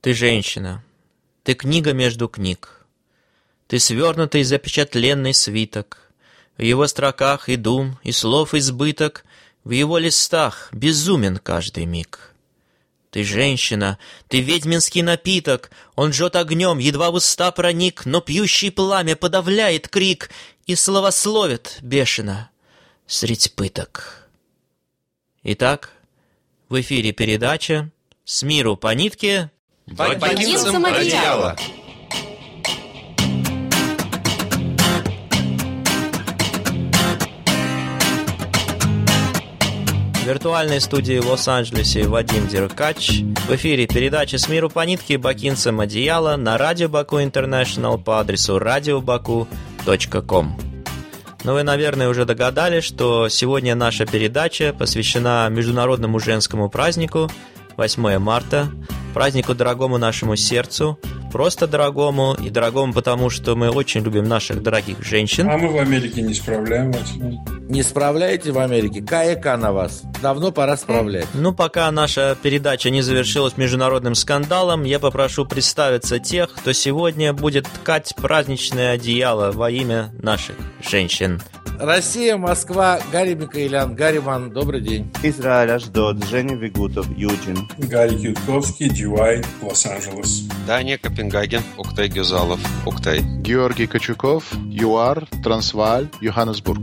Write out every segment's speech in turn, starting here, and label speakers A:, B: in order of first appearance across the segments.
A: Ты женщина, ты книга между книг, ты свернутый запечатленный свиток, в его строках и дум, и слов избыток, в его листах безумен каждый миг. Ты женщина, ты ведьминский напиток, Он жжет огнем, едва в уста проник, Но пьющий пламя подавляет крик И словословит бешено средь пыток. Итак, в эфире передача «С миру по нитке»
B: Бакинцам одеяло.
A: В виртуальной студии в Лос-Анджелесе Вадим Деркач. В эфире передача «С миру по нитке» бакинцам одеяла на радио Баку Интернешнл по адресу radiobaku.com. Но вы, наверное, уже догадались, что сегодня наша передача посвящена Международному женскому празднику 8 марта, празднику дорогому нашему сердцу, просто дорогому и дорогому, потому что мы очень любим наших дорогих женщин.
C: А мы в Америке не справляем 8
D: Не справляете в Америке? КАЭК на вас. Давно пора справлять.
A: Ну, пока наша передача не завершилась международным скандалом, я попрошу представиться тех, кто сегодня будет ткать праздничное одеяло во имя наших женщин.
D: Россия, Москва, Гарри Микаэлян, Гарриман, добрый день.
E: Израиль, Аждот, Женя Вигутов, Юджин.
C: Гарри Ютковский, Дюай, Лос-Анджелес.
F: Дания, Копенгаген, Октай Гюзалов, Октай.
G: Георгий Кочуков, ЮАР, Трансваль, Йоханнесбург.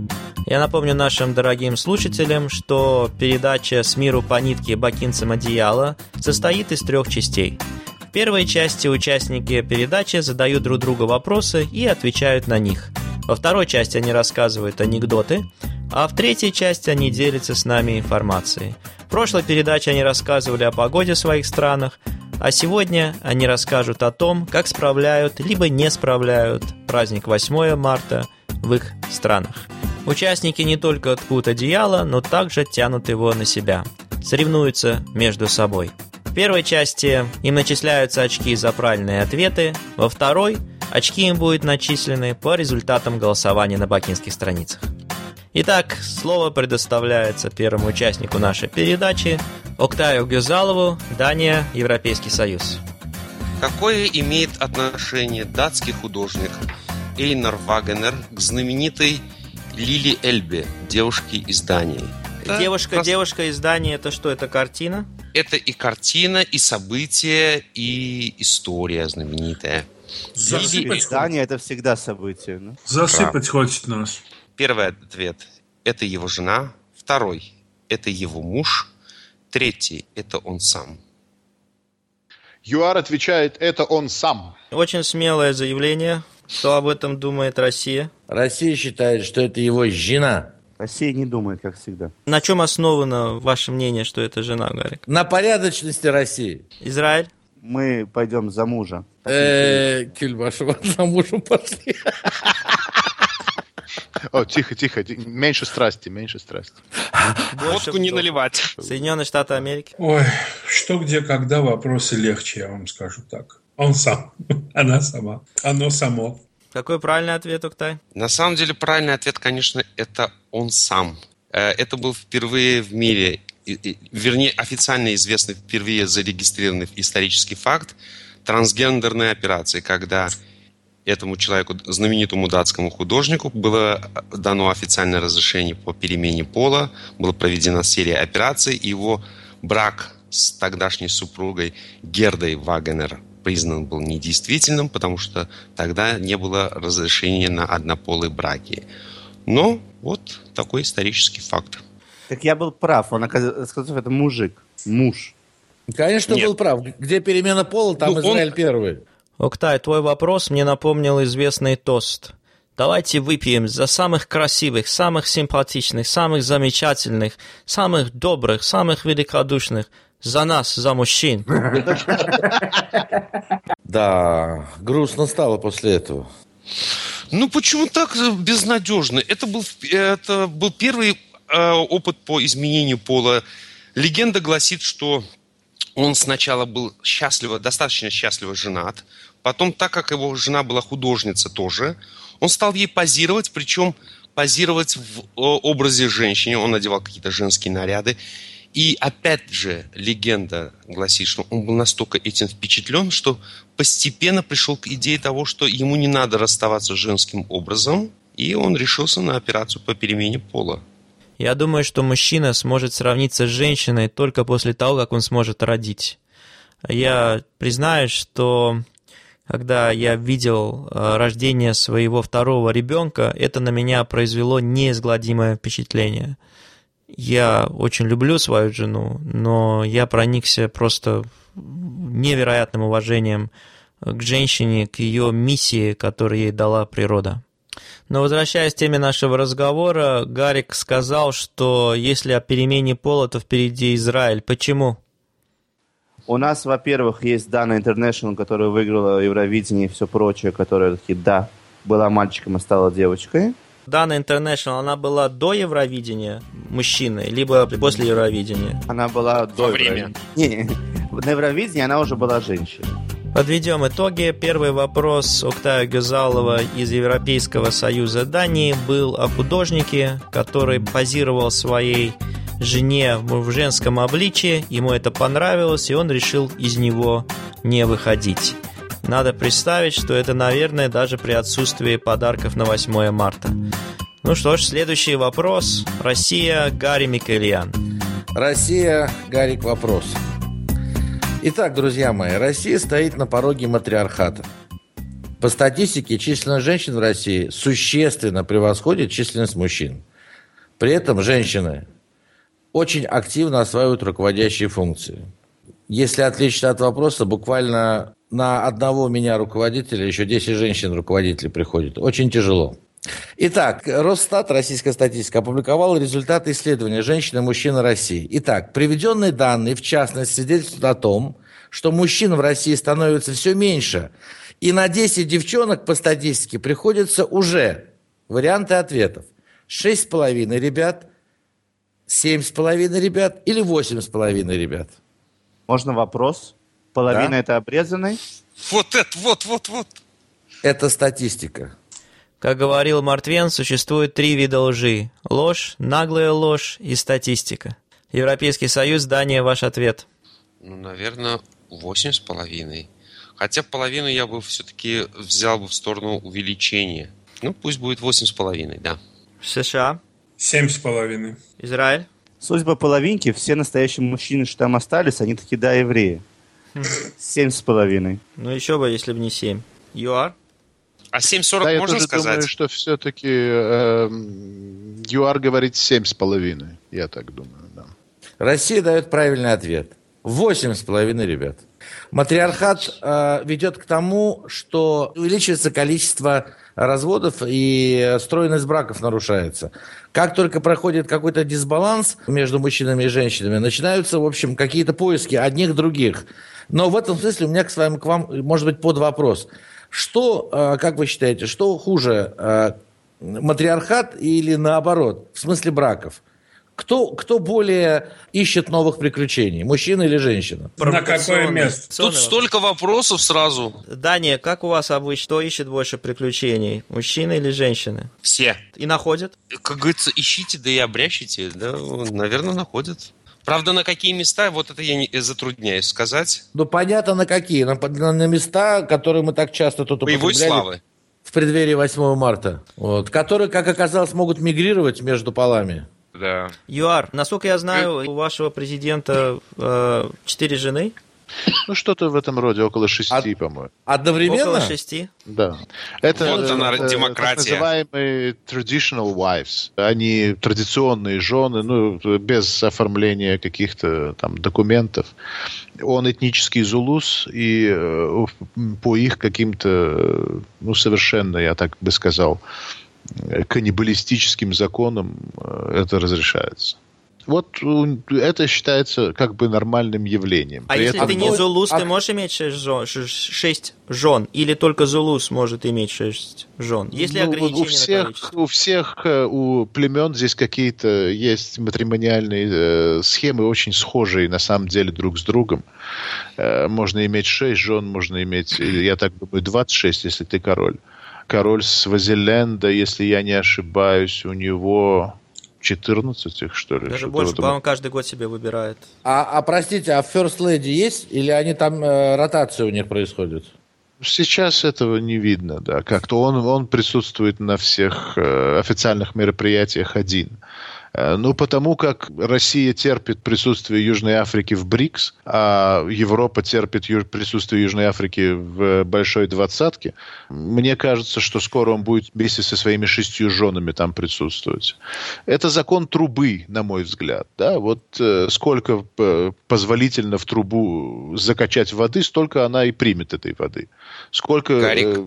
A: Я напомню нашим дорогим слушателям, что передача «С миру по нитке бакинцам одеяла» состоит из трех частей. В первой части участники передачи задают друг другу вопросы и отвечают на них. Во второй части они рассказывают анекдоты, а в третьей части они делятся с нами информацией. В прошлой передаче они рассказывали о погоде в своих странах, а сегодня они расскажут о том, как справляют либо не справляют праздник 8 марта в их странах. Участники не только ткут одеяло, но также тянут его на себя. Соревнуются между собой. Первой части им начисляются очки за правильные ответы, во второй очки им будут начислены по результатам голосования на бакинских страницах. Итак, слово предоставляется первому участнику нашей передачи Октаю Гюзалову, Дания, Европейский Союз.
F: Какое имеет отношение датский художник Эйнар Вагенер к знаменитой Лили Эльбе, девушке из Дании?
A: Это девушка, просто... девушка из Дании, это что, это картина?
F: Это и картина, и событие, и история знаменитая.
E: Засыпать Дания это всегда событие. Ну?
C: Засыпать Прав. хочет нас.
F: Первый ответ – это его жена. Второй – это его муж. Третий – это он сам.
G: ЮАР отвечает, это он сам.
A: Очень смелое заявление. Что об этом думает Россия?
D: Россия считает, что это его жена.
E: Россия не думает, как всегда.
A: На чем основано ваше мнение, что это жена, Гарик?
D: На порядочности России.
A: Израиль?
E: Мы пойдем за мужа.
D: Э, Кельбашева, за мужем пошли.
G: О, тихо, тихо, меньше страсти, меньше страсти.
F: Водку не наливать.
A: Соединенные Штаты Америки.
C: Ой, что, где, когда, вопросы легче, я вам скажу так. Он сам, она сама, оно само.
A: Какой правильный ответ, Октай?
F: На самом деле правильный ответ, конечно, это он сам. Это был впервые в мире, вернее, официально известный, впервые зарегистрированный исторический факт трансгендерной операции, когда этому человеку, знаменитому датскому художнику, было дано официальное разрешение по перемене пола, была проведена серия операций, и его брак с тогдашней супругой Гердой Вагенер признан был недействительным, потому что тогда не было разрешения на однополые браки. Но вот такой исторический факт.
E: Так я был прав, он сказал, это мужик, муж.
D: Конечно, Нет. был прав. Где перемена пола, там ну, Израиль он... первый.
A: Октай, твой вопрос мне напомнил известный тост. Давайте выпьем за самых красивых, самых симпатичных, самых замечательных, самых добрых, самых великодушных, за нас, за мужчин.
D: Да, грустно стало после этого.
F: Ну почему так безнадежно? Это был, это был первый э, опыт по изменению пола. Легенда гласит, что он сначала был счастливо, достаточно счастливо женат. Потом, так как его жена была художница тоже, он стал ей позировать, причем позировать в образе женщины. Он надевал какие-то женские наряды. И опять же, легенда гласит, что он был настолько этим впечатлен, что постепенно пришел к идее того, что ему не надо расставаться с женским образом, и он решился на операцию по перемене пола.
A: Я думаю, что мужчина сможет сравниться с женщиной только после того, как он сможет родить. Я признаюсь, что когда я видел э, рождение своего второго ребенка, это на меня произвело неизгладимое впечатление. Я очень люблю свою жену, но я проникся просто невероятным уважением к женщине, к ее миссии, которую ей дала природа. Но возвращаясь к теме нашего разговора, Гарик сказал, что если о перемене пола, то впереди Израиль. Почему?
E: У нас, во-первых, есть Дана International, которая выиграла Евровидение и все прочее, которая такие, да, была мальчиком, а стала девочкой.
A: Дана International, она была до Евровидения мужчиной, либо после Евровидения?
E: Она была до
F: Во время.
E: Не, на Евровидении она уже была женщиной.
A: Подведем итоги. Первый вопрос Октая Гюзалова из Европейского союза Дании был о художнике, который позировал своей жене в женском обличии. Ему это понравилось, и он решил из него не выходить. Надо представить, что это, наверное, даже при отсутствии подарков на 8 марта. Ну что ж, следующий вопрос. Россия, Гарри Микельян.
D: Россия, Гарик, вопрос. Итак, друзья мои, Россия стоит на пороге матриархата. По статистике, численность женщин в России существенно превосходит численность мужчин. При этом женщины очень активно осваивают руководящие функции. Если отлично от вопроса, буквально на одного меня руководителя еще 10 женщин-руководителей приходит. Очень тяжело. Итак, Росстат, российская статистика, опубликовал результаты исследования «Женщины и мужчины России». Итак, приведенные данные, в частности, свидетельствуют о том, что мужчин в России становится все меньше. И на 10 девчонок по статистике приходится уже варианты ответов. 6,5 ребят, 7,5 ребят или 8,5 ребят.
E: Можно вопрос? Половина
D: Да.
E: это обрезанный?
F: Вот это, вот, вот, вот.
D: Это статистика.
A: Как говорил Мартвен, существует три вида лжи. Ложь, наглая ложь и статистика. Европейский Союз, Дания, ваш ответ.
F: Ну, наверное, восемь с половиной. Хотя половину я бы все-таки взял бы в сторону увеличения. Ну, пусть будет восемь с половиной, да.
A: США,
C: Семь с половиной.
A: Израиль.
E: Судя по половинке, все настоящие мужчины, что там остались, они такие, да, евреи. Семь с половиной.
A: Ну еще бы, если бы не 7. ЮАР.
F: А 7.40
G: Да, я
F: можно
G: тоже
F: сказать?
G: думаю, что все-таки ЮАР говорит семь с половиной. Я так думаю, да.
D: Россия дает правильный ответ. Восемь с половиной ребят. Матриархат э, ведет к тому, что увеличивается количество разводов и стройность браков нарушается. Как только проходит какой-то дисбаланс между мужчинами и женщинами, начинаются, в общем, какие-то поиски одних других. Но в этом смысле у меня к, с вами, к вам, может быть, под вопрос. Что, э, как вы считаете, что хуже, э, матриархат или наоборот, в смысле браков? Кто, кто более ищет новых приключений, мужчина или женщина?
C: На какое место?
F: Тут столько вопросов сразу.
A: Дания, как у вас обычно? Кто ищет больше приключений? Мужчины или женщины?
F: Все.
A: И находят?
F: Как говорится, ищите, да и обрящите. Да, наверное, находят. Правда, на какие места, вот это я не, затрудняюсь сказать.
D: Ну, понятно, на какие. На, на- на места, которые мы так часто тут
F: Боевой
D: употребляли
F: славы.
D: в преддверии 8 марта. Вот, которые, как оказалось, могут мигрировать между полами.
F: Да.
A: ЮАР, насколько я знаю, у вашего президента э, четыре жены,
G: Ну, что-то в этом роде, около шести,
D: А-
G: по-моему.
D: Одновременно?
A: около шести.
G: Да. Это
F: Вот
G: э,
F: она,
G: э,
F: демократия.
G: так называемые traditional wives. Они традиционные жены, ну, без оформления каких-то там документов. Он этнический зулус, и э, по их каким-то, ну, совершенно, я так бы сказал, э, каннибалистическим законам э, это разрешается. Вот у- это считается как бы нормальным явлением.
A: А
G: При
A: если
G: этом-
A: ты не зулус, ты
D: а-
A: можешь иметь шесть жен, шесть жен? Или только зулус может иметь шесть жен? Есть ли
G: Ну,
A: ограничения
G: у всех, у всех, э, у племен здесь какие-то есть матримониальные э, схемы, очень схожие на самом деле друг с другом. Э, можно иметь 6 жен, можно иметь, э, я так думаю, 26, если ты король. Король Свазиленда, если я не ошибаюсь, у него 14 их, что ли.
A: Даже больше, по-моему, каждый год себе выбирает.
D: А, а простите, а First Lady есть? Или они там, э, ротация у них происходит?
G: Сейчас этого не видно, да. Как-то он, он присутствует на всех э, официальных мероприятиях один. Э, ну, потому как Россия терпит присутствие Южной Африки в БРИКС, а Европа терпит присутствие Южной Африки в Большой Двадцатке, мне кажется, что скоро он будет вместе со своими шестью женами там присутствовать. Это закон трубы, на мой взгляд. Да? Вот э, сколько э, позволительно в трубу закачать воды, столько она и примет этой воды. Сколько...
F: Гарик,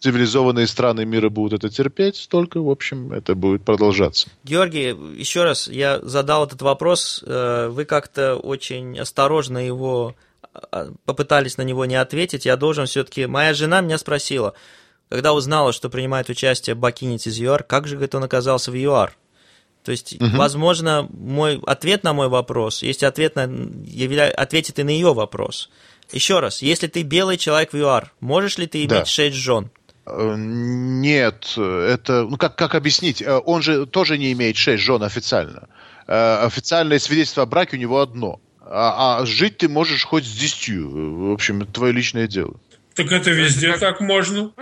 G: цивилизованные страны мира будут это терпеть, столько, в общем, это будет продолжаться.
A: Георгий, еще раз, я задал этот вопрос, э, вы как-то очень осторожно его а, попытались на него не ответить, я должен все-таки... Моя жена меня спросила, когда узнала, что принимает участие Бакинец из ЮАР, как же, говорит, он оказался в ЮАР? То есть, угу. возможно, мой ответ на мой вопрос, есть ответ на, явля, ответит и на ее вопрос. Еще раз, если ты белый человек в ЮАР, можешь ли ты иметь да. шесть жен?
G: Э, нет, это, ну как, как объяснить? Э, он же тоже не имеет шесть жен официально. Э, официальное свидетельство о браке у него одно. А, а жить ты можешь хоть с десятью. В общем, это твое личное дело.
C: Так это везде так можно.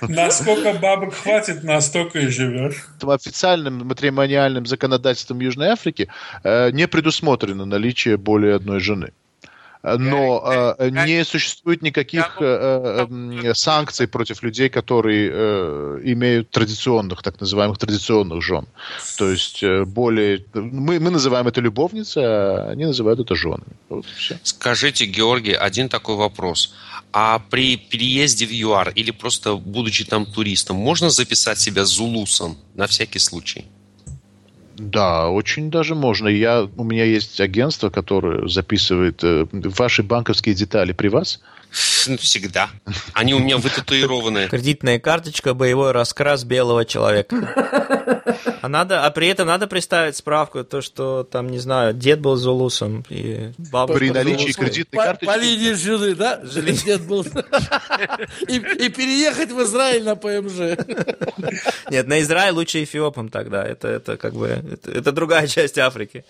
C: Насколько бабок хватит, настолько и живешь.
G: Официальным матримониальным законодательством Южной Африки не предусмотрено наличие более одной жены но э, не существует никаких э, э, санкций против людей, которые имеют традиционных, так называемых традиционных жен. То есть более... Мы, мы называем это любовницей, а они называют это женами. Вот
F: Скажите, Георгий, один такой вопрос. А при переезде в ЮАР или просто будучи там туристом, можно записать себя зулусом на всякий случай?
G: Да, очень даже можно. Я, у меня есть агентство, которое записывает э, ваши банковские детали при вас.
F: Ну, всегда. Они у меня вытатуированы.
A: Кредитная карточка, боевой раскрас белого человека. А надо, а при этом надо представить справку, то, что там, не знаю, дед был зулусом и
G: бабушка При наличии кредитной по, карточки.
D: По линии жены, да? Жили дед был. И, и переехать в Израиль на ПМЖ.
A: Нет, на Израиль лучше эфиопом тогда. Это, это как бы, это, это другая часть Африки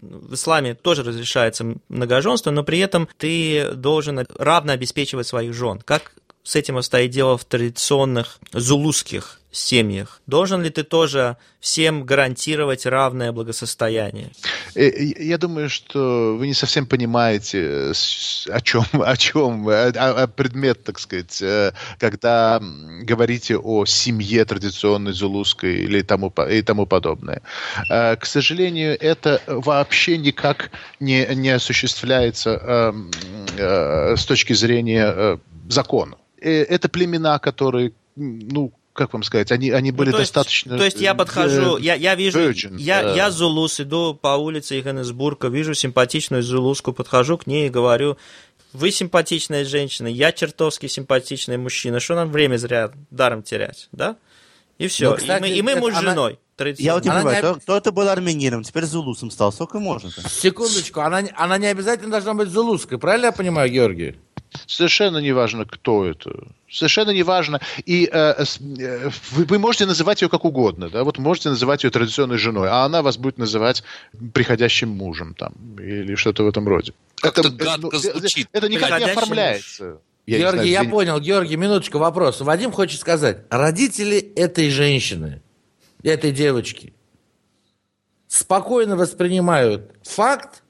A: в исламе тоже разрешается многоженство, но при этом ты должен равно обеспечивать своих жен. Как с этим обстоит дело в традиционных зулузских семьях? Должен ли ты тоже всем гарантировать равное благосостояние?
G: Э, я думаю, что вы не совсем понимаете, о чем, о чем о, о предмет, так сказать, э, когда говорите о семье традиционной зулузской или тому, и тому подобное. Э, к сожалению, это вообще никак не, не осуществляется с точки зрения закона. Это племена, которые ну, как вам сказать, они, они ну, были
A: ну, то
G: достаточно...
A: то есть я подхожу, я, я вижу, virgin, я, uh, я зулус, иду по улице Йоханнесбурга, вижу симпатичную зулуску, подхожу к ней и говорю, вы симпатичная женщина, я чертовски симпатичный мужчина, что нам время зря даром терять, да? И все, Но, кстати, и мы, и мы муж с женой.
E: Я вот не она понимаю, не... кто, это был армянином, теперь зулусом стал, сколько можно -то?
D: Секундочку, она, она не обязательно должна быть зулуской, правильно я понимаю, Георгий?
G: Совершенно не важно, кто это. Совершенно не важно. И э, э, вы, вы можете называть ее как угодно. Да? Вот можете называть ее традиционной женой, а она вас будет называть приходящим мужем там, или что-то в этом роде.
F: Как-то это, гадко ну, звучит.
G: Это никак не оформляется.
D: Я Георгий, знаю, я понял. Георгий, минуточку, вопрос. Вадим хочет сказать, родители этой женщины, этой девочки, спокойно воспринимают факт,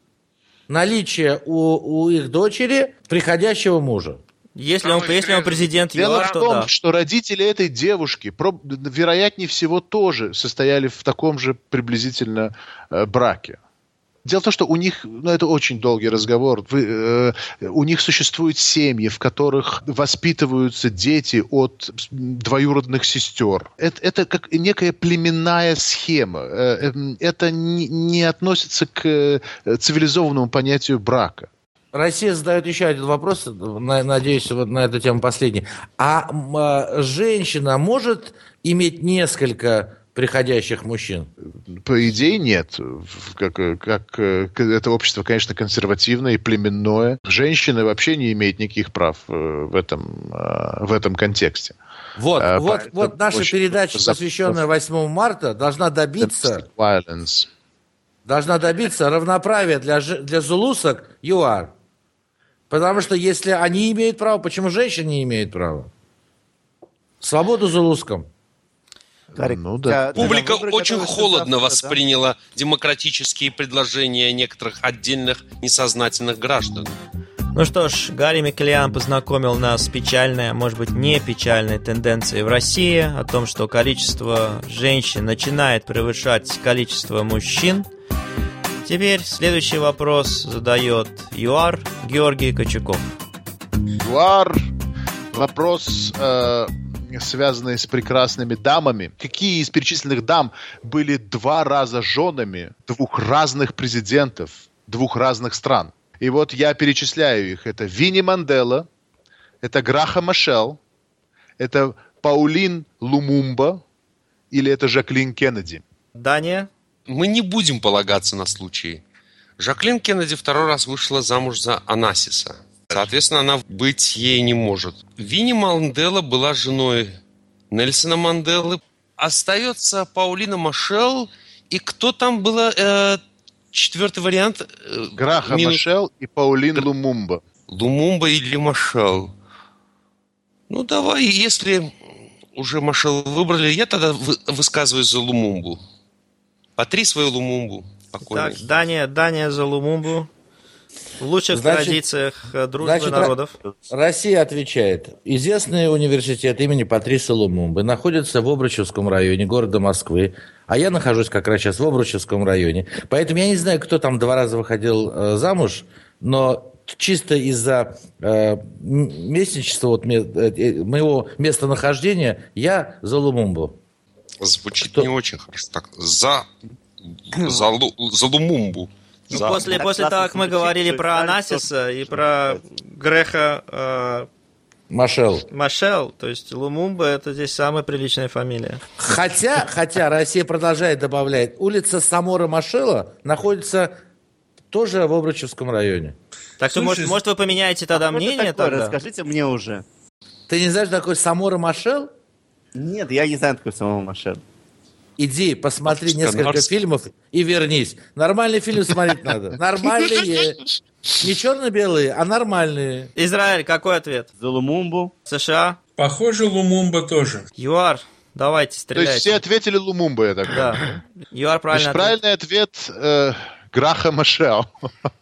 D: наличие у, у их дочери приходящего мужа.
A: Если он, если он президент
G: Дело ЮАР, в том, то да. что родители этой девушки, вероятнее всего, тоже состояли в таком же приблизительно э, браке. Дело в том, что у них, ну это очень долгий разговор, вы, э, у них существуют семьи, в которых воспитываются дети от двоюродных сестер. Это, это как некая племенная схема. Э, эм, это не, не относится к э, цивилизованному понятию брака.
D: Россия задает еще один вопрос, надеюсь, вот на эту тему последний. А, а женщина может иметь несколько приходящих мужчин?
G: По идее, нет. Как, как, это общество, конечно, консервативное и племенное. Женщины вообще не имеют никаких прав э, в этом, э, в этом контексте.
D: Вот, а, вот, вот наша передача, посвященная 8 марта, должна добиться... Violence. Должна добиться равноправия для, для зулусок ЮАР. Потому что если они имеют право, почему женщины не имеют права? Свободу зулускам.
F: Гарик, ну, да. Публика выбрать, очень холодно завтра, восприняла да? демократические предложения некоторых отдельных несознательных граждан.
A: Ну что ж, Гарри Микелиан познакомил нас с печальной, а может быть не печальной тенденцией в России, о том, что количество женщин начинает превышать количество мужчин. Теперь следующий вопрос задает ЮАР Георгий Кочуков.
G: ЮАР, вопрос э, связанные с прекрасными дамами. Какие из перечисленных дам были два раза женами двух разных президентов двух разных стран? И вот я перечисляю их. Это Винни Мандела, это Граха Машел, это Паулин Лумумба или это Жаклин Кеннеди.
A: Дания?
F: Мы не будем полагаться на случаи. Жаклин Кеннеди второй раз вышла замуж за Анасиса. Соответственно, она быть ей не может. Винни Мандела была женой Нельсона Манделы. Остается Паулина Машел. И кто там была э, четвертый вариант?
G: Э, Граха Мин... Машел и Паулин Гр... Лумумба.
F: Лумумба или Машел. Ну, давай, если уже Машел выбрали, я тогда высказываюсь за Лумумбу. Потри свою Лумумбу.
A: Так, Дания, Дания за Лумумбу. В лучших значит, традициях э, дружбы значит, народов.
D: Россия отвечает. Известный университет имени Патриса Лумумбы находится в Обручевском районе города Москвы, а я нахожусь как раз сейчас в Обручевском районе. Поэтому я не знаю, кто там два раза выходил э, замуж, но чисто из-за э, местничества вот, э, э, моего местонахождения я за Лумумбу.
F: Звучит кто? не очень хорошо. Так, за, за, за Лумумбу.
A: Ну, за... после, после того, как мы говорили про Анасиса и про Греха... Э,
D: Машел.
A: Машел, то есть Лумумба это здесь самая приличная фамилия.
D: Хотя, хотя Россия продолжает добавлять, улица Самора Машела находится тоже в Обручевском районе.
A: Так что, может, может, вы поменяете тогда а мнение?
E: Такое? Тогда? Расскажите мне уже.
D: Ты не знаешь, такой Самора Машел?
E: Нет, я не знаю, такой Самора Машел
D: иди, посмотри несколько фильмов и вернись. Нормальный фильм смотреть надо. Нормальные. Не черно-белые, а нормальные.
A: Израиль, какой ответ?
E: За Лумумбу.
A: США?
C: Похоже, Лумумба тоже.
A: ЮАР, давайте стреляйте.
G: То есть все ответили Лумумба, я так
A: Да. ЮАР правильно
G: Правильный ответ э, Граха Машел.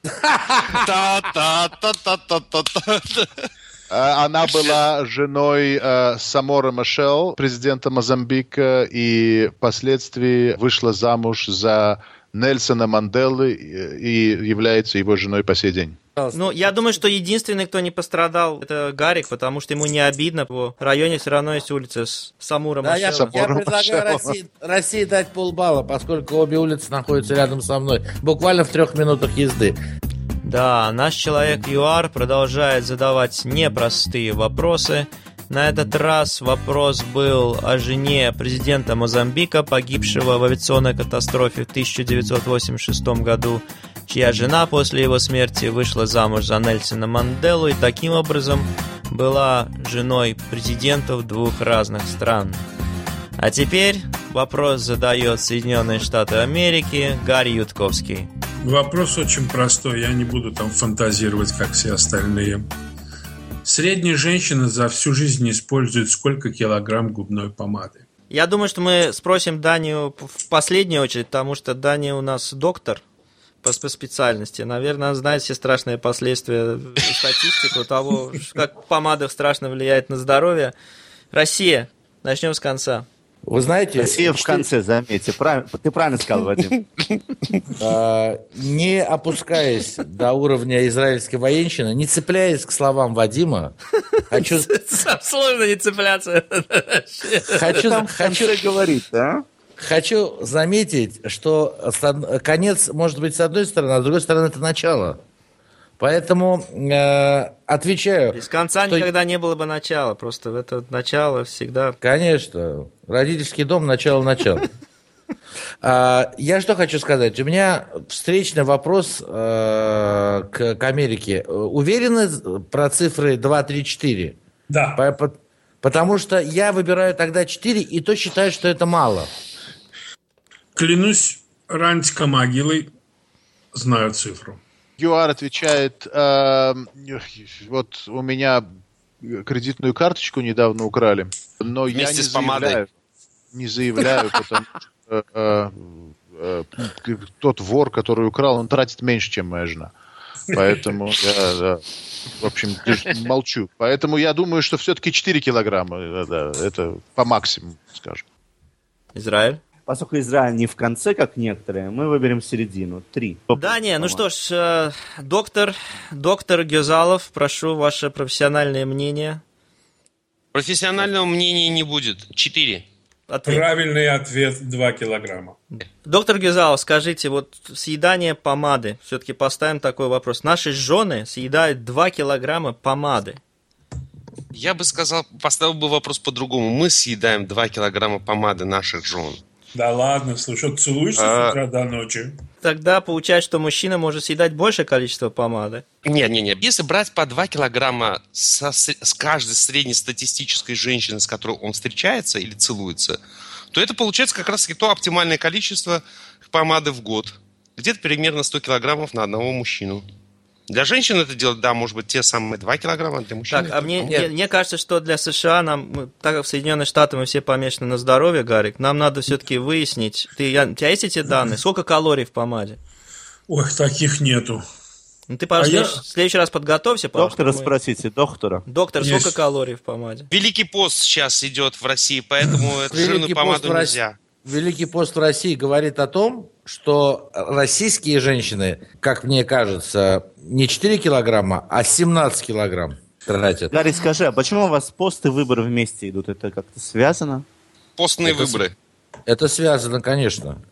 G: она была женой э, Самора Машел, президента Мозамбика, и впоследствии вышла замуж за Нельсона Манделы и является его женой по сей день.
A: Ну, я думаю, что единственный, кто не пострадал, это Гарик, потому что ему не обидно. В районе все равно есть улица с Самуром
D: да, я, я предлагаю России, России дать полбалла, поскольку обе улицы находятся рядом со мной. Буквально в трех минутах езды.
A: Да, наш человек ЮАР продолжает задавать непростые вопросы. На этот раз вопрос был о жене президента Мозамбика, погибшего в авиационной катастрофе в 1986 году, чья жена после его смерти вышла замуж за Нельсона Манделу и таким образом была женой президентов двух разных стран. А теперь вопрос задает Соединенные Штаты Америки Гарри Ютковский.
C: Вопрос очень простой, я не буду там фантазировать, как все остальные. Средняя женщина за всю жизнь использует сколько килограмм губной помады?
A: Я думаю, что мы спросим Данию в последнюю очередь, потому что Дания у нас доктор по специальности. Наверное, знает все страшные последствия статистику того, как помада страшно влияет на здоровье. Россия. Начнем с конца.
D: Вы знаете...
E: Россия в конце, заметьте. Ты правильно сказал, Вадим.
D: А, не опускаясь до уровня израильской военщины, не цепляясь к словам Вадима,
A: хочу... Сложно не цепляться.
D: Хочу, хочу говорить, да? Хочу заметить, что конец может быть с одной стороны, а с другой стороны это начало. Поэтому э, отвечаю.
A: Без конца
D: что...
A: никогда не было бы начала. Просто это начало всегда...
D: Конечно. Родительский дом, начало-начало. А, я что хочу сказать. У меня встречный вопрос э, к Америке. Уверены про цифры 2, 3, 4?
C: Да.
D: Потому что я выбираю тогда 4, и то считаю, что это мало.
C: Клянусь Рантика могилой, знаю цифру.
G: ЮАР отвечает, э, вот у меня кредитную карточку недавно украли, но
F: Вместе
G: я не
F: с помадой.
G: заявляю, не заявляю, потому что э, э, тот вор, который украл, он тратит меньше, чем моя жена. Поэтому я, да, в общем, молчу. Поэтому я думаю, что все-таки 4 килограмма, да, это по максимуму, скажем.
A: Израиль?
E: Поскольку Израиль не в конце, как некоторые, мы выберем середину. Три.
A: Да, не, ну что ж, э, доктор, доктор Гюзалов, прошу ваше профессиональное мнение.
F: Профессионального мнения не будет. Четыре.
C: Ответ. Правильный ответ 2 килограмма.
A: Доктор Гюзалов, скажите, вот съедание помады, все-таки поставим такой вопрос. Наши жены съедают 2 килограмма помады.
F: Я бы сказал, поставил бы вопрос по-другому. Мы съедаем 2 килограмма помады наших жен.
C: Да ладно, слушай, целуешься а... с утра до ночи?
A: Тогда получается, что мужчина может съедать большее количество помады.
F: Нет, нет, нет. Если брать по 2 килограмма со, с каждой среднестатистической женщины, с которой он встречается или целуется, то это получается как раз-таки то оптимальное количество помады в год. Где-то примерно 100 килограммов на одного мужчину. Для женщин это делать, да, может быть, те самые 2 килограмма, для мужчин.
A: Так, а мне, мне, мне кажется, что для США нам, так как в Соединенных Штатах мы все помешаны на здоровье, Гарик, нам надо все-таки выяснить, ты, я, у тебя есть эти данные? Сколько калорий в помаде?
C: Ой, таких нету.
A: Ну, ты, пожалуйста, а в, я... в следующий раз подготовься,
E: пожалуйста. Доктора мы... спросите, доктора.
A: Доктор, есть. сколько калорий в помаде?
F: Великий пост сейчас идет в России, поэтому эту жирную помаду нельзя.
D: Великий пост в России говорит о том, что российские женщины, как мне кажется, не 4 килограмма, а 17 килограмм тратят.
E: Гарри, скажи, а почему у вас пост и выборы вместе идут? Это как-то связано?
F: Постные
D: это
F: выборы.
D: С... Это связано, конечно.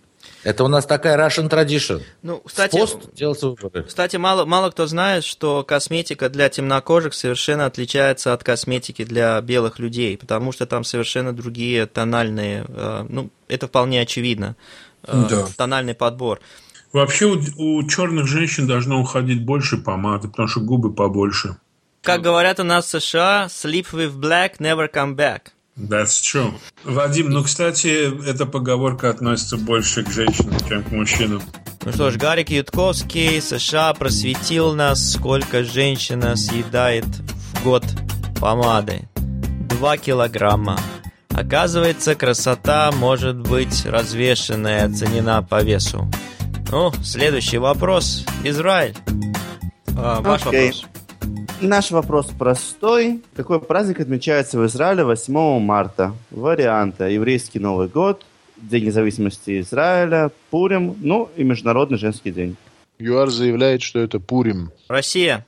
D: Это у нас такая Russian tradition.
A: Ну, кстати,
D: Пост делается выборы.
A: Кстати, мало, мало кто знает, что косметика для темнокожих совершенно отличается от косметики для белых людей, потому что там совершенно другие тональные, э, ну, это вполне очевидно. Э, да. тональный подбор.
C: Вообще у, у черных женщин должно уходить больше помады, потому что губы побольше.
A: Как говорят у нас в США, sleep with black, never come back.
C: That's true. Вадим, ну, кстати, эта поговорка относится больше к женщинам, чем к мужчинам.
A: Ну что ж, Гарик Ютковский, США просветил нас, сколько женщина съедает в год помады. Два килограмма. Оказывается, красота может быть развешенная, оценена по весу. Ну, следующий вопрос. Израиль. А, ваш okay. вопрос.
E: Наш вопрос простой. Какой праздник отмечается в Израиле 8 марта? Варианты. Еврейский Новый год, День независимости Израиля, Пурим, ну и Международный женский день.
G: ЮАР заявляет, что это Пурим.
A: Россия.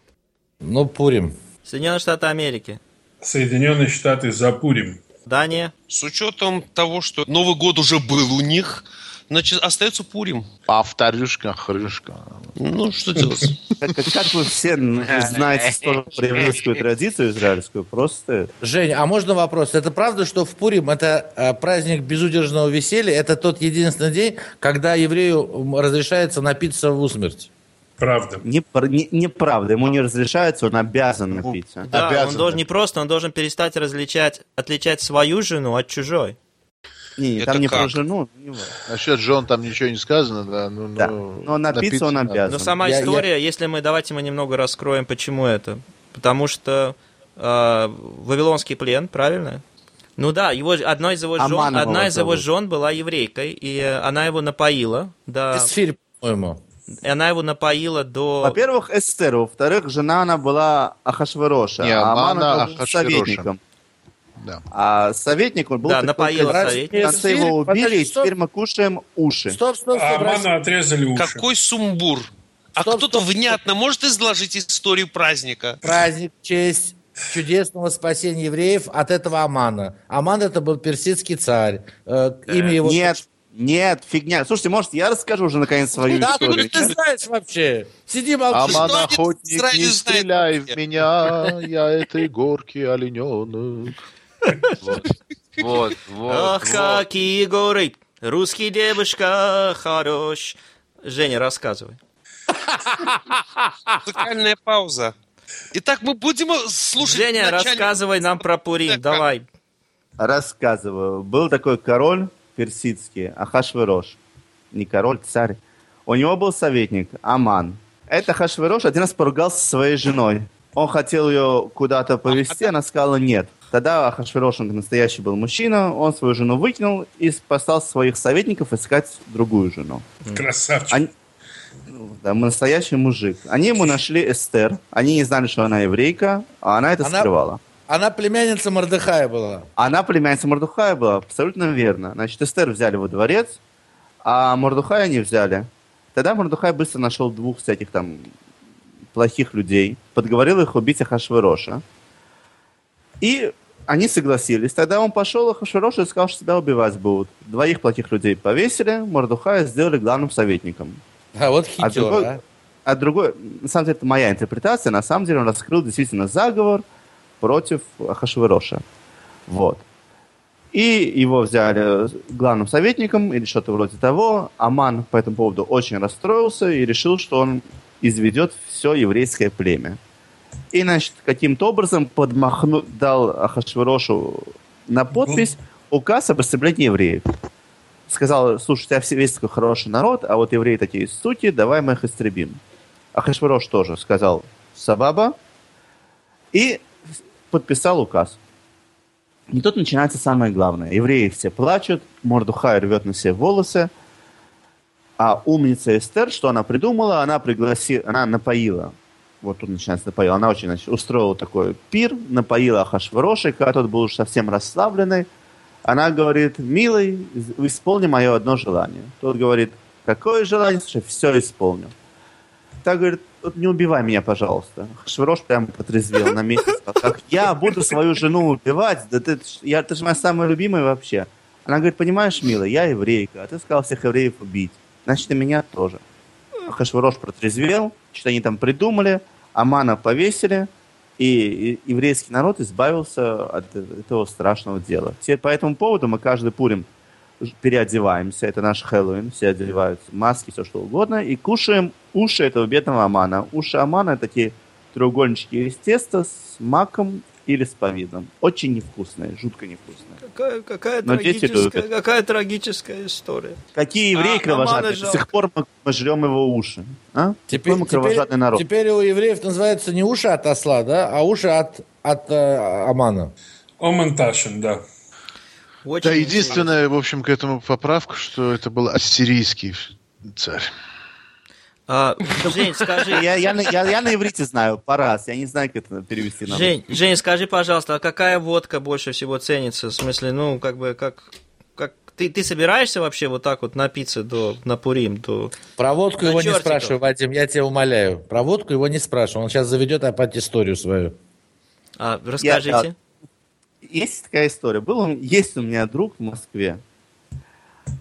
D: Ну, Пурим.
A: Соединенные Штаты Америки.
C: Соединенные Штаты за Пурим.
A: Дания.
F: С учетом того, что Новый год уже был у них, значит, остается Пурим.
G: Повторюшка, хрюшка.
F: Ну, что делать?
E: Как, как вы все знаете про еврейскую традицию израильскую, просто...
D: Жень, а можно вопрос? Это правда, что в Пурим это э, праздник безудержного веселья? Это тот единственный день, когда еврею разрешается напиться в усмерть?
C: Правда.
E: Не, не, неправда. Ему не разрешается, он обязан напиться.
A: Да,
E: обязан.
A: он должен не просто, он должен перестать различать, отличать свою жену от чужой.
E: Не, там не как? про жену. Не
G: Насчет жен там ничего не сказано, да.
E: Ну, да. Ну, Но напиться, напиться он обязан.
A: Но сама я, история, я... если мы, давайте мы немного раскроем, почему это. Потому что э, Вавилонский плен, правильно? Ну да, его, одна из его жен, одна из его жен была еврейкой, и она его напоила. Да.
D: Эсфирь, по-моему.
A: И она его напоила до...
E: Во-первых, Эстер, во-вторых, жена она была Ахашвероша,
G: Не,
E: а
G: Амана был
E: советником. Да. А советник он был...
A: Да, напоил советник.
E: В конце его убили, Подожди, и теперь мы кушаем уши.
C: Стоп, стоп, стоп. А Амана отрезали уши.
F: Какой сумбур. А кто-то внятно стоп. может изложить историю праздника?
D: Праздник в честь чудесного спасения евреев от этого Амана. Аман это был персидский царь. Э, имя его...
E: Нет, Нет, фигня. Слушайте, может, я расскажу уже наконец свою
D: Да,
E: историю?
D: откуда ты знаешь вообще? Сиди молчи.
G: Аман, охотник, не стреляй в меня, я этой горки олененок.
E: Вот, вот,
A: Ах,
E: вот.
A: какие горы! Русский девушка хорош. Женя, рассказывай.
F: Музыкальная пауза. Итак, мы будем слушать...
A: Женя, рассказывай нам про Пурим. Давай.
E: Рассказываю. Был такой король персидский, Ахашверош. Не король, царь. У него был советник, Аман. Это Ахашверош один раз поругался со своей женой. Он хотел ее куда-то повезти, она сказала нет. Тогда Ахашверош, он настоящий был мужчина, он свою жену выкинул и послал своих советников искать другую жену.
C: Красавчик.
E: Они- Да, настоящий мужик. Они ему нашли Эстер. Они не знали, что она еврейка, а она это
D: Она-
E: скрывала.
D: Она племянница Мордыхая была.
E: Она племянница Мордухая была, абсолютно верно. Значит, Эстер взяли во дворец, а Мордухая не взяли. Тогда Мордухай быстро нашел двух всяких там плохих людей, подговорил их убить Ахашвероша. И они согласились. Тогда он пошел Ахашверошу и сказал, что себя убивать будут. Двоих плохих людей повесили, Мордухая сделали главным советником.
D: А вот
E: А
D: хитер,
E: другой-
D: а.
E: А другой, на самом деле, это моя интерпретация, на самом деле он раскрыл действительно заговор против Ахашвероша. Вот. И его взяли главным советником или что-то вроде того. Аман по этому поводу очень расстроился и решил, что он изведет все еврейское племя. И, значит, каким-то образом подмахну, дал Ахашверошу на подпись указ об истреблении евреев. Сказал, слушай, у тебя все весь такой хороший народ, а вот евреи такие суки, давай мы их истребим. Ахашверош тоже сказал Сабаба и подписал указ. И тут начинается самое главное. Евреи все плачут, Мордухай рвет на себе волосы, а умница Эстер, что она придумала, она пригласила, она напоила. Вот тут начинается напоила. Она очень значит, устроила такой пир, напоила Ахашвароша, и когда тот был уже совсем расслабленный, она говорит, милый, исполни мое одно желание. Тот говорит, какое желание? Слушай, все исполню. Так говорит, «Вот не убивай меня, пожалуйста. Швырош прямо потрезвел на. Сказал, как я буду свою жену убивать? Да ты, я, ты же моя самая любимая вообще. Она говорит, понимаешь, милый, я еврейка, а ты сказал всех евреев убить. Значит, и меня тоже. Хашварош протрезвел, что они там придумали, Амана повесили, и еврейский народ избавился от этого страшного дела. Теперь по этому поводу мы каждый Пурим переодеваемся, это наш Хэллоуин, все одеваются, маски, все что угодно, и кушаем уши этого бедного Амана. Уши Амана это такие треугольнички из теста с маком или с повидлом. Очень невкусные, жутко невкусные.
A: Какая, какая,
E: Но
A: трагическая, какая трагическая история.
E: Какие евреи
A: А,
E: кровожадные, до сих пор мы, мы жрем его уши. А?
D: Теперь,
E: мы кровожадный
D: теперь-
E: народ.
D: теперь у евреев называется не уши от осла, да, а уши от, от э, Амана.
C: Оманташин, да.
A: Очень
G: Да,
A: интересно.
G: единственное, в общем, к этому поправка, что это был ассирийский царь.
A: А, Жень, скажи,
E: Я, я, на- я, я на иврите знаю, парас. Я не знаю, как это перевести на
A: Жень, Жень, скажи, пожалуйста, а какая водка больше всего ценится? В смысле, ну, как бы, как, как ты, ты собираешься вообще вот так вот напиться до, на Пурим, до...
D: Про водку
A: На
D: его не
A: чертиков.
D: спрашивай, Вадим, я тебя умоляю. Про водку его не спрашивай, он сейчас заведет опять историю свою.
A: А, расскажите.
E: Есть такая история. Был есть у меня друг в Москве.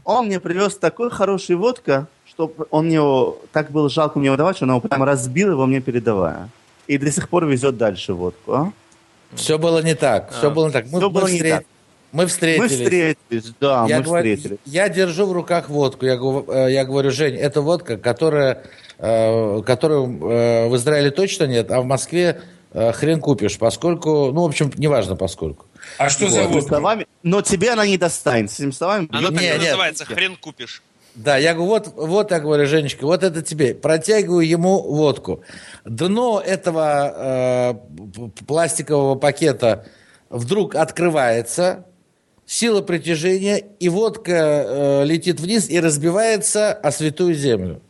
E: Он мне привез такой хороший водка, что он его, так было жалко мне его давать, что он его прям разбил его мне передавая. И до сих пор везет дальше водку. а?
D: Все было не так, все
A: А,
D: было не так. Мы,
E: всё
D: мы
E: было не
D: встре-
E: так.
D: мы
E: Мы
D: встретились.
E: встретились, да,
D: я,
E: мы
D: говорю,
E: встретились.
D: я держу в руках водку. Я, говорю, э, я говорю, Жень, это водка, которая, э, которую э, в Израиле точно нет, а в Москве э, хрен купишь, поскольку, ну, в общем, неважно поскольку.
C: А что за
E: Этими
C: водка?
E: словами, но тебе она не достанет. С этими словами
F: Оно так
D: нет.
F: называется, хрен купишь.
D: Да, я говорю, вот, вот я говорю, Женечка, вот это тебе. Протягиваю ему водку. Дно этого э, пластикового пакета вдруг открывается, сила притяжения, и водка э, летит вниз и разбивается о святую землю.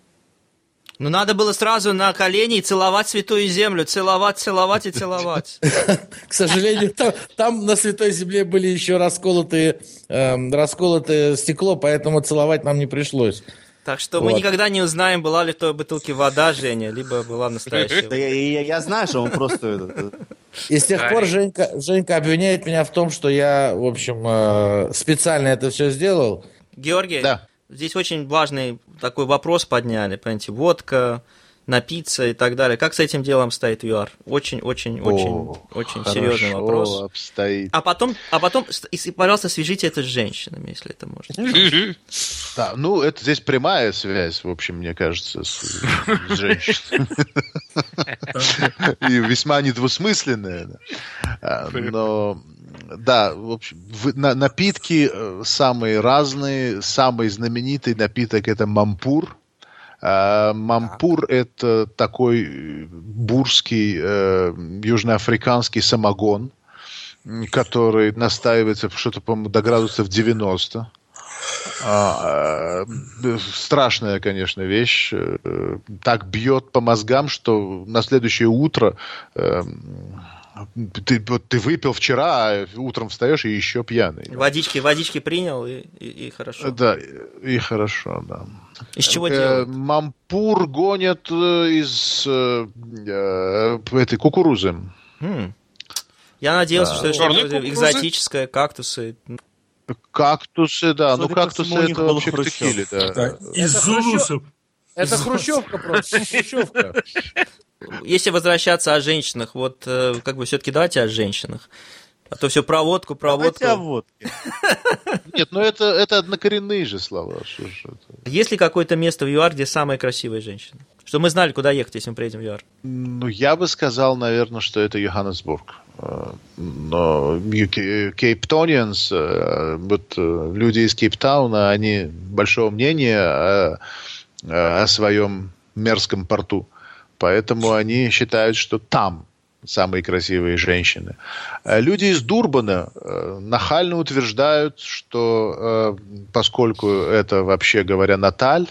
A: Ну, надо было сразу на колени и целовать святую землю, целовать, целовать и целовать.
D: К сожалению, там, там на святой земле были еще расколотые, расколотое стекло, поэтому целовать нам не пришлось.
A: Так что мы никогда не узнаем, была ли в той бутылке вода, Женя, либо была настоящая
E: Да я- я знаю, что он просто... э,
D: И с тех пор Женька, Женька обвиняет меня в том, что я, в общем, э, специально это все сделал.
A: Георгий,
G: Да.
A: здесь очень важный такой вопрос подняли, понимаете, водка, напиться и так далее. Как с этим делом стоит ЮАР? Очень, очень, очень,
G: О,
A: очень
G: хорошо
A: серьезный вопрос.
G: обстоит.
A: А потом, а потом, с- и, пожалуйста, свяжите это с женщинами, если это можно.
G: Да, ну, это здесь прямая связь, в общем, мне кажется, с, с женщиной. И весьма недвусмысленная. да. А, Но, да, в общем, в- на- напитки э, самые разные. Самый знаменитый напиток – это мампур. А, Мампур – это такой бурский э, южноафриканский самогон, который настаивается что-то, по-моему, до градусов 90. А, э, страшная, конечно, вещь. Э, Так бьет по мозгам, что на следующее утро э, ты, вот ты выпил вчера, а утром встаешь и еще пьяный.
A: Водички, водички принял, и, и- и хорошо.
G: Да, и хорошо, да.
A: Из чего
G: Э,
A: делают?
G: Мампур гонят э, из э, э, этой кукурузы.
A: М. Я надеялся, что это что-то экзотическое, кактусы.
G: Кактусы, да. Ну,
E: по
G: кактусы
E: всему, у них
G: это вообще
E: Хрущев.
G: текиле, да.
C: Да, из зулусов.
D: Это хрущевка просто, хрущевка.
A: Если возвращаться о женщинах, вот э, как бы все-таки давайте о женщинах. А то все про водку, про водку.
E: Давайте о водке.
G: Нет, ну это, это однокоренные же слова. Что ж это?
A: Есть ли какое-то место в ЮАР, где самые красивые женщины? Что мы знали, куда ехать, если мы приедем в ЮАР.
G: Ну, я бы сказал, наверное, что это Йоханнесбург. Э, Но кейптонианс, э, вот люди из Кейптауна, они большого мнения о, о своем мерзком порту. Поэтому они считают, что там самые красивые женщины. А Люди из Дурбана э, нахально утверждают, что э, поскольку это, вообще говоря, Наталь,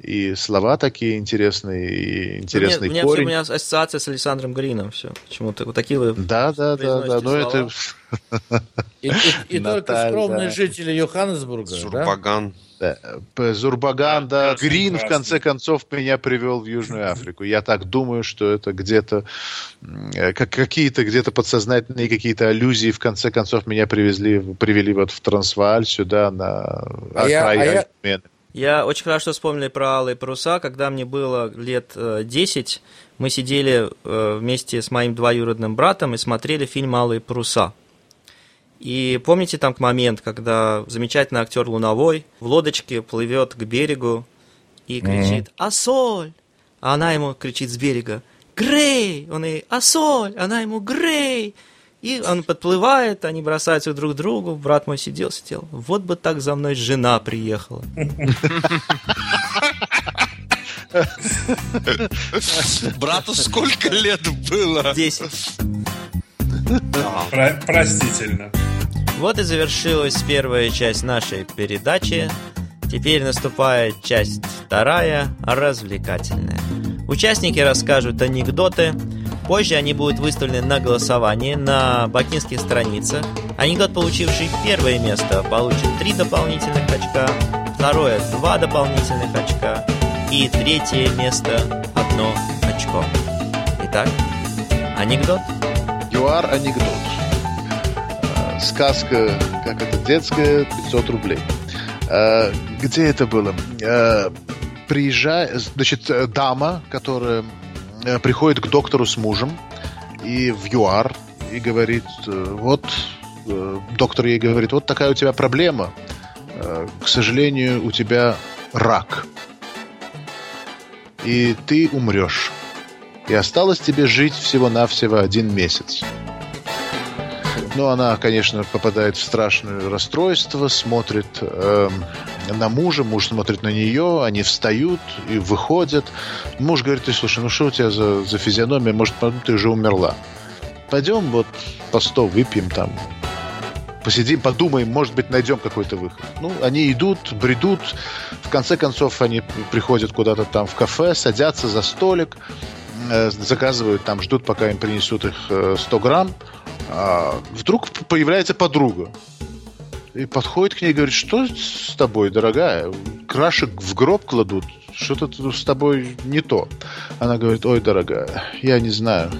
G: и слова такие интересные, и интересный
A: меня,
G: корень.
A: у меня ассоциация с Александром Грином. Все. Почему-то вот такие вы.
G: Да, да, да, да. Но это
D: И, и- и только скромные жители Йоханнесбурга, да?
F: Зурбаган.
G: да, Зурбаган, да. Грин, в конце концов, меня привел в Южную Африку. Я так думаю, что это где-то э, как какие-то где-то подсознательные какие-то аллюзии, в конце концов, меня привезли, привели вот в Трансвааль сюда на
D: А я-
G: край
D: а я-
G: Альмены.
A: Я очень хорошо вспомнил про алые паруса. Когда мне было лет э, 10, мы сидели э, вместе с моим двоюродным братом и смотрели фильм «Алые паруса». И помните там момент, когда замечательный актер Луновой в лодочке плывет к берегу и кричит «Асоль!» А она ему кричит с берега «Грей!» Он ей «Асоль!» Она ему «Грей!» И он подплывает, они бросаются друг к другу. Брат мой сидел, сидел. Вот бы так за мной жена приехала.
F: Брату сколько лет было?
A: 10.
C: Про- простительно.
A: Вот и завершилась первая часть нашей передачи. Теперь наступает часть вторая, развлекательная. Участники расскажут анекдоты. Позже они будут выставлены на голосование на бакинских страницах. Анекдот, получивший первое место, получит 3 дополнительных очка, второе – 2 дополнительных очка и третье место – 1 очко. Итак, анекдот.
G: ЮАР анекдот. Сказка, как это, детская, 500 рублей. Э, Где это было? Э, Приезжает, значит, э, дама, которая э, приходит к доктору с мужем и в ЮАР и говорит, э, вот, доктор ей говорит, вот такая у тебя проблема. К сожалению, у тебя рак. И ты умрешь. И осталось тебе жить всего-навсего один месяц. Ну, она, конечно, попадает в страшное расстройство, смотрит эм, на мужа, муж смотрит на нее, они встают и выходят. Муж говорит, ты слушай, ну что у тебя за, за физиономия, может, ты уже умерла. Пойдем вот по сто выпьем там, посидим, подумаем, может быть, найдем какой-то выход. Ну, они идут, бредут, в конце концов они приходят куда-то там в кафе, садятся за столик, э, заказывают там, ждут, пока им принесут их э, 100 грамм. А вдруг появляется подруга. И подходит к ней и говорит, что с тобой, дорогая? Крашек в гроб кладут, что-то с тобой не то. Она говорит, ой, дорогая, я не знаю.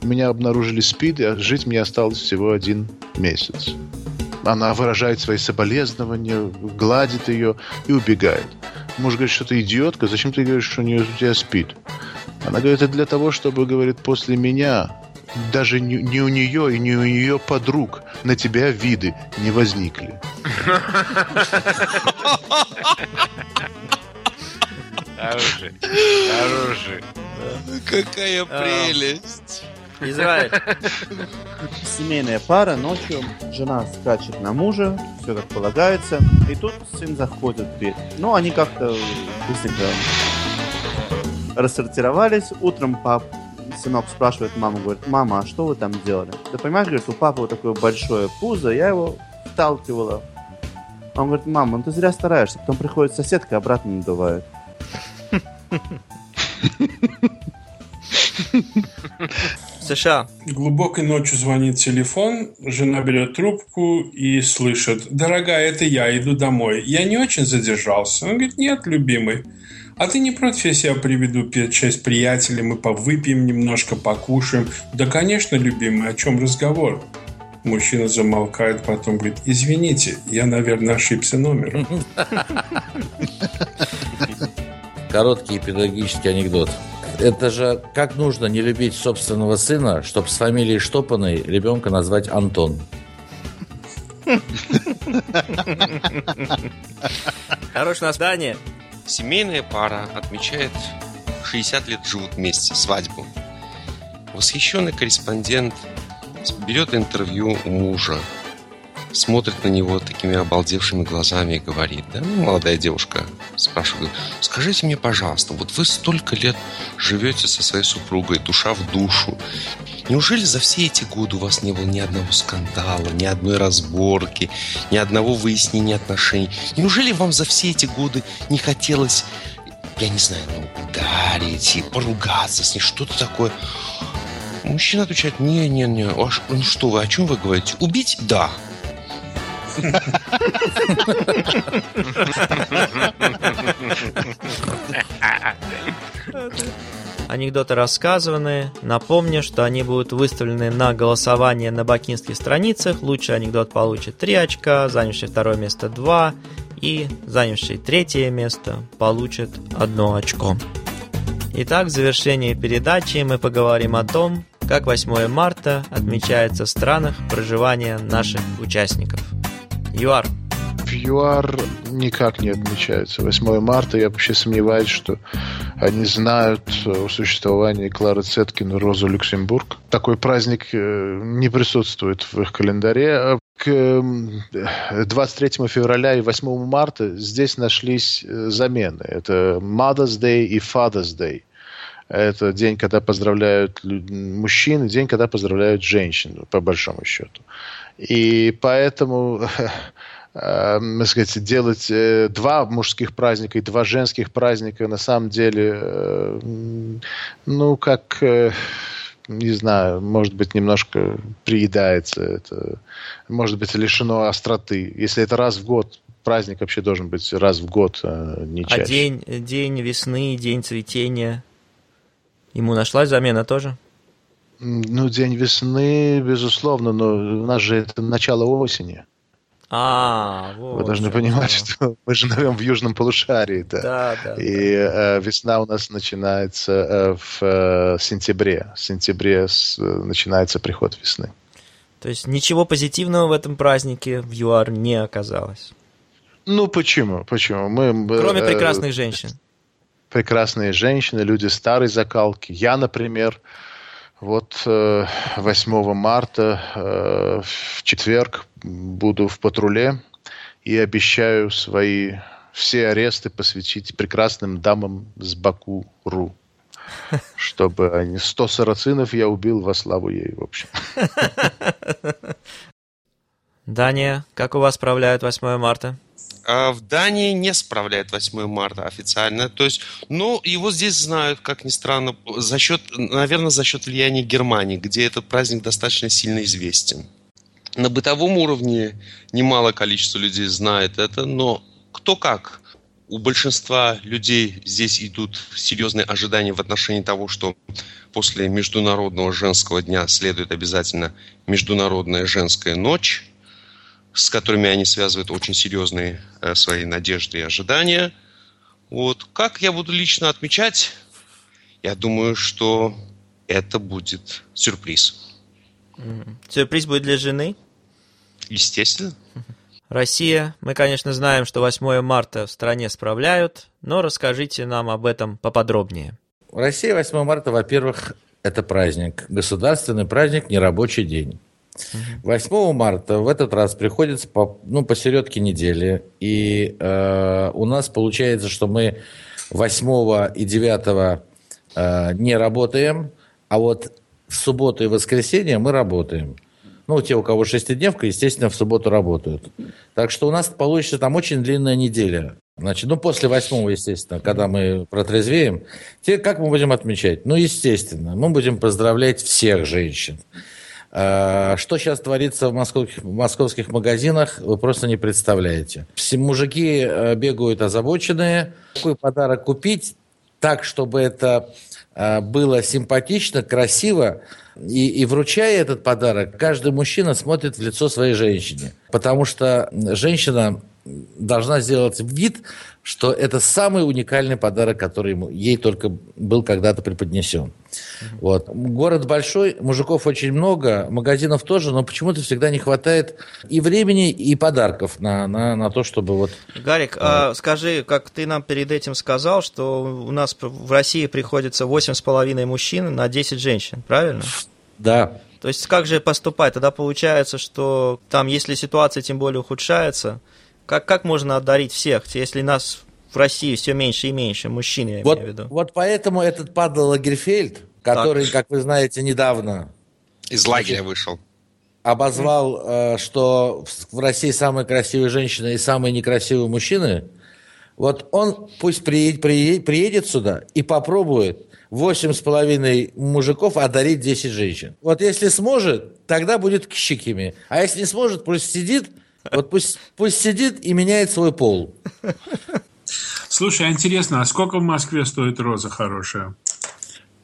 G: Меня обнаружили СПИД, и жить мне осталось всего один месяц. Она выражает свои соболезнования, гладит ее и убегает. Муж говорит, что ты идиотка, зачем ты говоришь, что у, нее, у тебя спит? Она говорит, это для того, чтобы, говорит, после меня даже не, не у нее и не у ее подруг на тебя виды не возникли.
F: Оружие. Оружие. Какая прелесть.
A: Израиль.
E: Семейная пара ночью, жена скачет на мужа, все как полагается, и тут сын заходит в дверь. Ну, они как-то быстренько рассортировались. Утром пап, сынок спрашивает маму, говорит, мама, а что вы там делали? Да понимаешь, говорит, у папы вот такое большое пузо, я его вталкивала. Он говорит, мама, ну ты зря стараешься, потом приходит соседка и обратно надувает.
A: США.
C: Глубокой ночью звонит телефон, жена берет трубку и слышит, «Дорогая, это я, иду домой. Я не очень задержался». Он говорит, «Нет, любимый, а ты не против, если я приведу часть приятелей, мы повыпьем немножко, покушаем?» «Да, конечно, любимый, о чем разговор?» Мужчина замолкает, потом говорит, извините, я, наверное, ошибся номером.
D: Короткий педагогический анекдот. Это же как нужно не любить собственного сына, чтобы с фамилией Штопаной ребенка назвать Антон.
A: Хорошее название.
F: Семейная пара отмечает 60 лет живут вместе, свадьбу. Восхищенный корреспондент берет интервью у мужа, смотрит на него такими обалдевшими глазами и говорит, да, ну, молодая девушка спрашивает, скажите мне, пожалуйста, вот вы столько лет живете со своей супругой, душа в душу, Неужели за все эти годы у вас не было ни одного скандала, ни одной разборки, ни одного выяснения отношений? Неужели вам за все эти годы не хотелось, я не знаю, ну, ударить и поругаться с ней, что-то такое? Мужчина отвечает, не-не-не, а ну что вы, о чем вы говорите? Убить? Да.
A: Анекдоты рассказаны. Напомню, что они будут выставлены на голосование на бакинских страницах. Лучший анекдот получит 3 очка, занявший второе место 2 и занявший третье место получит 1 очко. Итак, в завершении передачи мы поговорим о том, как 8 марта отмечается в странах проживания наших участников. ЮАР.
G: В ЮАР никак не отмечается. 8 марта я вообще сомневаюсь, что они знают о существовании Клары Цеткин и Розу Люксембург. Такой праздник э, не присутствует в их календаре. К 23 февраля и 8 марта здесь нашлись э, замены. Это Mother's Day и Father's Day. Это день, когда поздравляют мужчин, день, когда поздравляют женщин, по большому счету. И поэтому э, сказать, делать э, два мужских праздника и два женских праздника на самом деле, э, ну, как, э, не знаю, может быть, немножко приедается. Это, может быть, лишено остроты. Если это раз в год, праздник вообще должен быть раз в год, а не а чаще.
A: А день, день весны, день цветения, ему нашлась замена тоже?
G: Ну, день весны, безусловно, но у нас же это начало осени.
A: А, вот.
G: Вы должны понимать, что мы же живем в южном полушарии, да.
A: Да, да.
G: И
A: да.
G: Э, весна у нас начинается э, в э, сентябре. В сентябре с, э, начинается приход весны.
A: То есть ничего позитивного в этом празднике в ЮАР не оказалось.
G: Ну почему? Почему? Мы,
A: Кроме э, прекрасных женщин.
G: Прекрасные женщины, люди старой закалки. Я, например, вот 8 э, марта э, в четверг буду в патруле и обещаю свои все аресты посвятить прекрасным дамам с Баку-Ру. Чтобы они... 100 сарацинов я убил во славу ей, в общем.
A: Дания, как у вас справляют 8 марта?
F: А в Дании не справляет 8 марта официально. То есть, ну, его здесь знают, как ни странно, за счет, наверное, за счет влияния Германии, где этот праздник достаточно сильно известен. На бытовом уровне немало количество людей знает это, но кто как. У большинства людей здесь идут серьезные ожидания в отношении того, что после Международного женского дня следует обязательно Международная женская ночь. С которыми они связывают очень серьезные э, свои надежды и ожидания. Вот. Как я буду лично отмечать? Я думаю, что это будет сюрприз.
A: Сюрприз будет для жены?
F: Естественно.
A: Россия. Мы, конечно, знаем, что 8 марта в стране справляют, но расскажите нам об этом поподробнее.
D: Россия 8 марта, во-первых, это праздник. Государственный праздник, не рабочий день. 8 марта в этот раз приходится по, ну, посередке недели. И э, у нас получается, что мы 8 и 9 э, не работаем, а вот в субботу и воскресенье мы работаем. Ну, те, у кого шестидневка, естественно, в субботу работают. Так что у нас получится там очень длинная неделя. Значит, ну, после восьмого, естественно, когда мы протрезвеем. Теперь как мы будем отмечать? Ну, естественно, мы будем поздравлять всех женщин. А, что сейчас творится в московских, в московских магазинах, вы просто не представляете. Все мужики э, бегают озабоченные. Какой подарок купить так, чтобы это э, было симпатично, красиво, и, и вручая этот подарок, каждый мужчина смотрит в лицо своей женщине. Потому что женщина должна сделать вид, что это самый уникальный подарок, который ему, ей только был когда-то преподнесен. Вот. Город большой, мужиков очень много, магазинов тоже, но почему-то всегда не хватает и времени, и подарков на, на, на то, чтобы вот...
A: Гарик, а, скажи, как ты нам перед этим сказал, что у нас в России приходится 8,5 мужчин на 10 женщин, правильно?
D: Да.
A: То есть как же поступать? Тогда получается, что там, если ситуация тем более ухудшается, как, как можно одарить всех, если нас в России все меньше и меньше, мужчин, я
D: вот,
A: имею в виду?
D: Вот поэтому этот Падла Лагерфельд, который, так. как вы знаете, недавно...
F: Из лагеря вышел.
D: Обозвал, э, что в России самые красивые женщины и самые некрасивые мужчины. Вот он пусть приедет, приедет, приедет сюда и попробует восемь с половиной мужиков одарить 10 женщин. Вот если сможет, тогда будет кщикими. А если не сможет, пусть сидит вот пусть, пусть сидит и меняет свой пол.
C: Слушай, а интересно, а сколько в Москве стоит роза хорошая?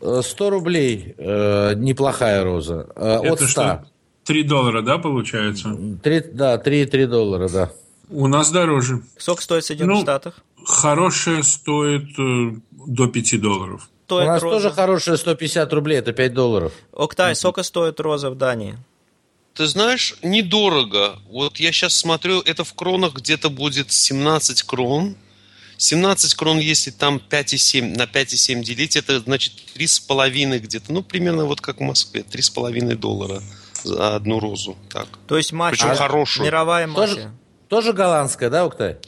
D: 100 э, рублей, э, неплохая роза. Э,
C: Это от 100. Что, 3 доллара, да, получается?
D: 3, да, 3,3 доллара, да.
C: У нас дороже.
A: Сколько стоит в Соединенных ну, Штатах?
C: Хорошая стоит э, до 5 долларов.
D: Стоит У нас роза. тоже хорошая 150 рублей, это 5 долларов.
A: Октай, сколько стоит роза в Дании?
F: Ты знаешь, недорого. Вот я сейчас смотрю, это в кронах где-то будет 17 крон. 17 крон, если там 5,7 на 5,7 делить, это значит 3,5 где-то. Ну, примерно вот как в Москве, 3,5 доллара за одну розу. Так.
A: То есть махия, Причем хорошую. мировая махия.
D: Тоже, тоже голландская, да, Уктай?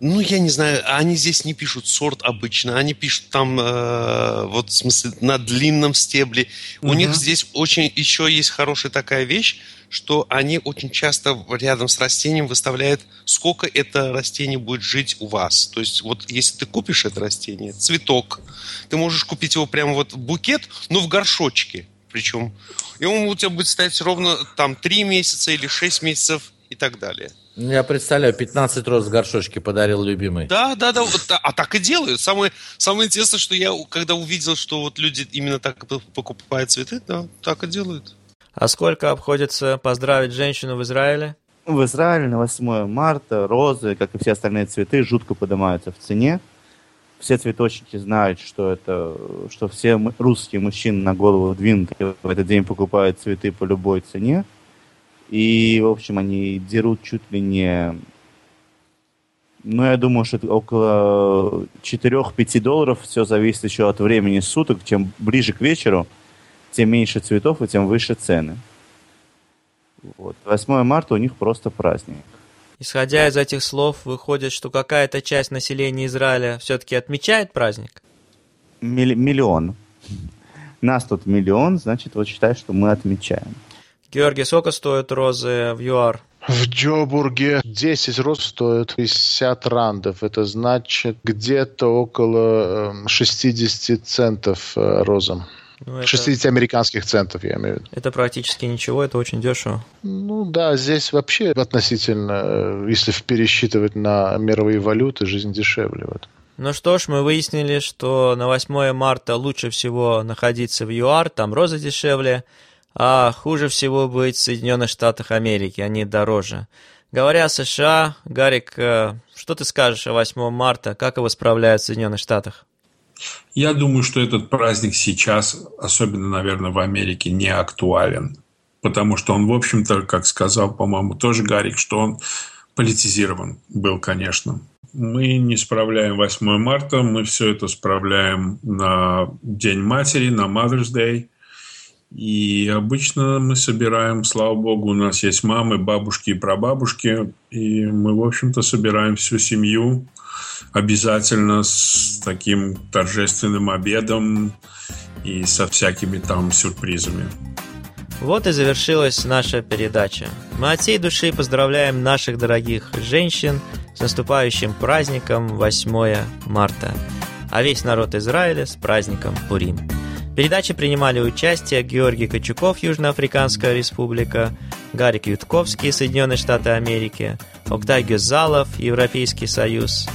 F: Ну, я не знаю, они здесь не пишут сорт обычно, они пишут там, э, вот в смысле, на длинном стебле. У них здесь очень еще есть хорошая такая вещь, что они очень часто рядом с растением выставляют, сколько это растение будет жить у вас. То есть вот если ты купишь это растение, цветок, ты можешь купить его прямо вот в букет, но в горшочке. Причем, и он у тебя будет стоять ровно там 3 месяца или 6 месяцев и так далее.
D: Я представляю, 15 роз в горшочке подарил любимый.
F: Да, да, да, вот, а так и делают. Самое, самое интересное, что я, когда увидел, что вот люди именно так покупают цветы, да, так и делают.
A: А сколько обходится поздравить женщину в Израиле?
E: В Израиле на 8 марта розы, как и все остальные цветы, жутко поднимаются в цене. Все цветочники знают, что это, что все русские мужчины на голову двинутые в этот день покупают цветы по любой цене. И, в общем, они дерут чуть ли не... Ну, я думаю, что около 4-5 долларов. Все зависит еще от времени суток. Чем ближе к вечеру, тем меньше цветов и тем выше цены. Вот. 8 марта у них просто праздник.
A: Исходя из этих слов, выходит, что какая-то часть населения Израиля все-таки отмечает праздник?
E: Миллион. Нас тут миллион, значит, вот считай, что мы отмечаем.
A: Георгий, сколько стоят розы в ЮАР?
G: В Джобурге 10 роз стоит 50 рандов. Это значит где-то около 60 эм, центов э, розам. Ну, это... 60 американских центов, я имею в виду.
A: Это практически ничего, это очень дешево.
G: Ну да, здесь вообще относительно, э, если пересчитывать на мировые валюты, жизнь дешевле. Вот.
A: Ну что ж, мы выяснили, что на 8 марта лучше всего находиться в ЮАР, там розы дешевле, а хуже всего быть в Соединенных Штатах Америки, они дороже. Говоря о США, Гарик, э, что ты скажешь о 8 марта? Как его справляют в Соединенных Штатах?
C: Я думаю, что этот праздник сейчас, особенно, наверное, в Америке, не актуален. Потому что он, в общем-то, как сказал, по-моему, тоже Гарик, что он политизирован был, конечно. Мы не справляем 8 марта, мы все это справляем на День матери, на Mother's Day. И обычно мы собираем, слава богу, у нас есть мамы, бабушки и прабабушки, и мы, в общем-то, собираем всю семью обязательно с таким торжественным обедом и со всякими там сюрпризами.
A: Вот и завершилась наша передача. Мы от всей души поздравляем наших дорогих женщин с наступающим праздником 8 марта, а весь народ Израиля с праздником Пурим. Передаче принимали участие Георгий Кочуков, Южноафриканская республика, Гарик Ютковский, Соединенные Штаты Америки, Октай Гюзалов, Европейский Союз,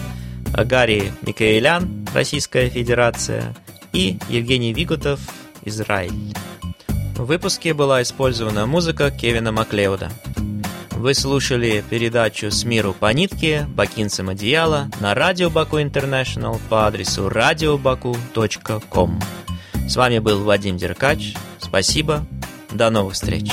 A: Гарри Микаэлян, Российская Федерация и Евгений Вигутов, Израиль. В выпуске была использована музыка Кевина Маклеуда. Вы слушали передачу «С миру по нитке» бакинцем одеяла на радио Баку Интернешнл по адресу radiobaku.com. С вами был Вадим Деркач. Спасибо. До новых встреч.